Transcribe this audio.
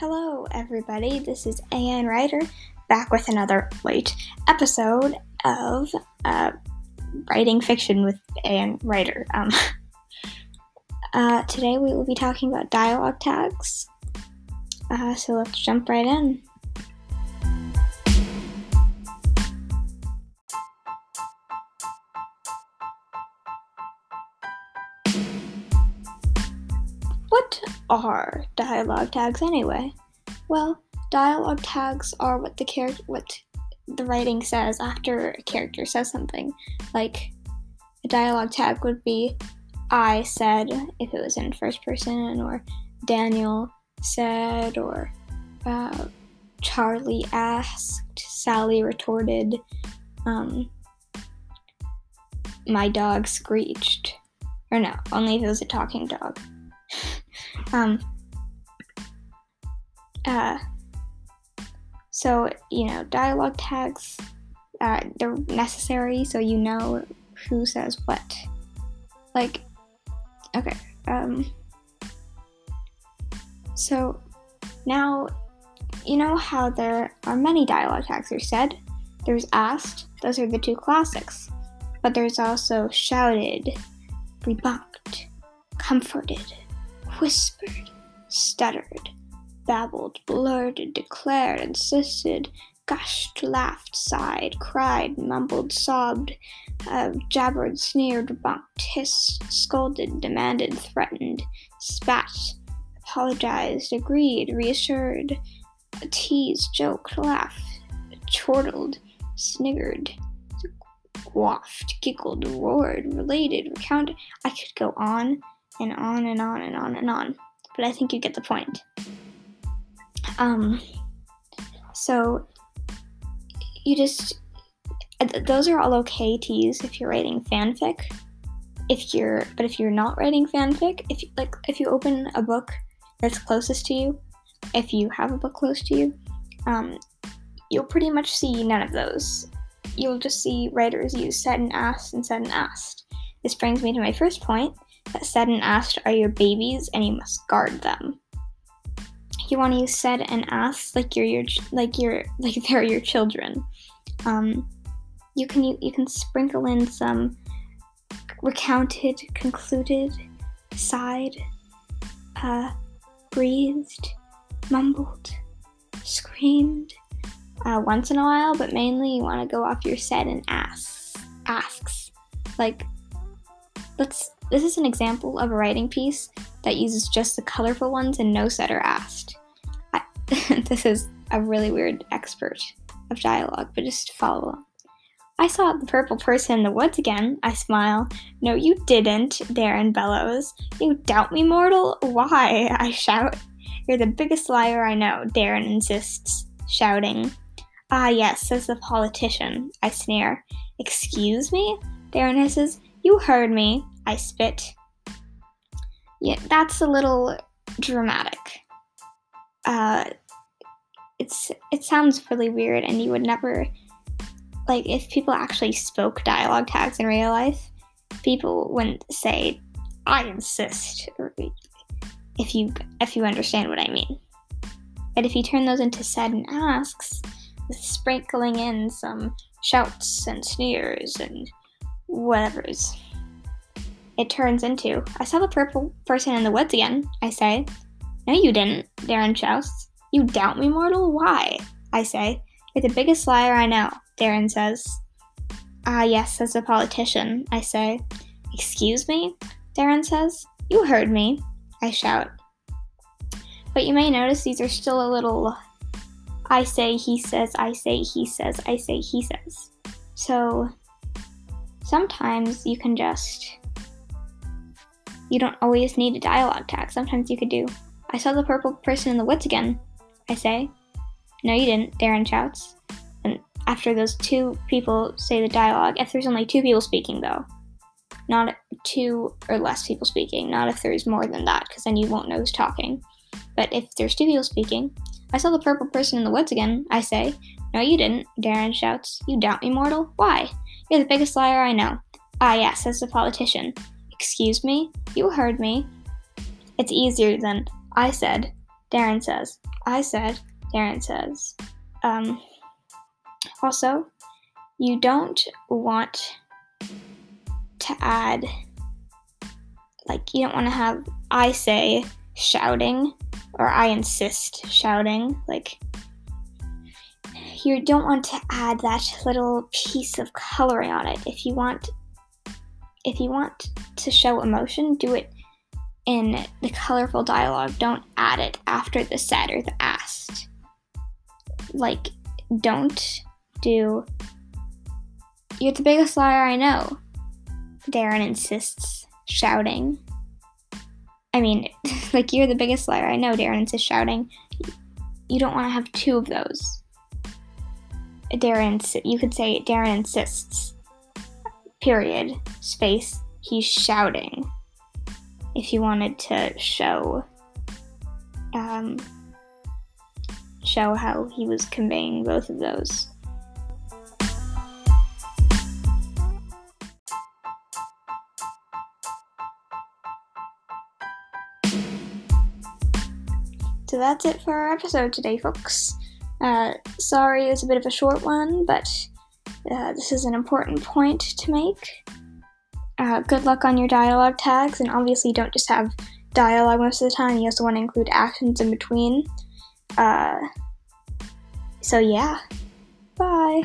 Hello, everybody. This is Ann Ryder back with another late episode of uh, writing fiction with Ann Ryder. Um, uh, today we will be talking about dialogue tags. Uh, so let's jump right in. What are dialogue tags anyway? Well, dialogue tags are what the character what the writing says after a character says something. Like a dialogue tag would be I said if it was in first person or Daniel said or uh, Charlie asked, Sally retorted, um, my dog screeched. Or no, only if it was a talking dog. Um, uh, so, you know, dialogue tags, uh, they're necessary so you know who says what. Like, okay, um, so now you know how there are many dialogue tags. There's said, there's asked, those are the two classics. But there's also shouted, rebunked, comforted, whispered, stuttered, babbled, blurred, declared, insisted, gushed, laughed, sighed, cried, mumbled, sobbed, uh, jabbered, sneered, bunked, hissed, scolded, demanded, threatened, spat, apologized, agreed, reassured, teased, joked, laughed, chortled, sniggered, quaffed, giggled, roared, related, recounted. I could go on and on and on and on and on. But I think you get the point. Um, so you just those are all okay to use if you're writing fanfic. If you're but if you're not writing fanfic, if you, like if you open a book that's closest to you, if you have a book close to you, um, you'll pretty much see none of those. You'll just see writers use said and asked and said and asked. This brings me to my first point that said and asked are your babies and you must guard them. You want to use said and asked like you're your like you're like they're your children. Um, you can you you can sprinkle in some recounted, concluded, sighed, uh, breathed, mumbled, screamed uh, once in a while, but mainly you want to go off your said and asks. Asks, like let's this is an example of a writing piece that uses just the colorful ones and no or asked. I, this is a really weird expert of dialogue, but just follow along. I saw the purple person in the woods again. I smile. No, you didn't, Darren bellows. You doubt me, mortal? Why? I shout. You're the biggest liar I know, Darren insists, shouting. Ah, yes, says the politician. I sneer. Excuse me? Darren hisses. You heard me. I spit. Yeah, that's a little dramatic. Uh, it's it sounds really weird, and you would never like if people actually spoke dialogue tags in real life, people wouldn't say "I insist" if you if you understand what I mean. But if you turn those into said and asks, with sprinkling in some shouts and sneers and whatever's it turns into, I saw the purple person in the woods again, I say. No, you didn't, Darren shouts. You doubt me, mortal? Why? I say. You're the biggest liar I know, Darren says. Ah, yes, says the politician, I say. Excuse me? Darren says. You heard me, I shout. But you may notice these are still a little I say, he says, I say, he says, I say, he says. So sometimes you can just you don't always need a dialogue tag. Sometimes you could do, I saw the purple person in the woods again, I say. No, you didn't, Darren shouts. And after those two people say the dialogue, if there's only two people speaking, though, not two or less people speaking, not if there's more than that, because then you won't know who's talking. But if there's two people speaking, I saw the purple person in the woods again, I say. No, you didn't, Darren shouts. You doubt me, mortal? Why? You're the biggest liar I know. Ah, yes, says the politician. Excuse me? You heard me. It's easier than I said. Darren says. I said, Darren says. Um, also, you don't want to add, like, you don't want to have I say shouting or I insist shouting. Like, you don't want to add that little piece of coloring on it. If you want, if you want to show emotion, do it in the colorful dialogue. Don't add it after the said or the asked. Like, don't do. You're the biggest liar I know. Darren insists, shouting. I mean, like, you're the biggest liar I know, Darren insists, shouting. You don't want to have two of those. Darren, you could say Darren insists. Period. Space. He's shouting. If you wanted to show, um, show how he was conveying both of those. So that's it for our episode today, folks. Uh, sorry it was a bit of a short one, but uh, this is an important point to make. Uh, good luck on your dialogue tags, and obviously, don't just have dialogue most of the time, you also want to include actions in between. Uh, so, yeah. Bye.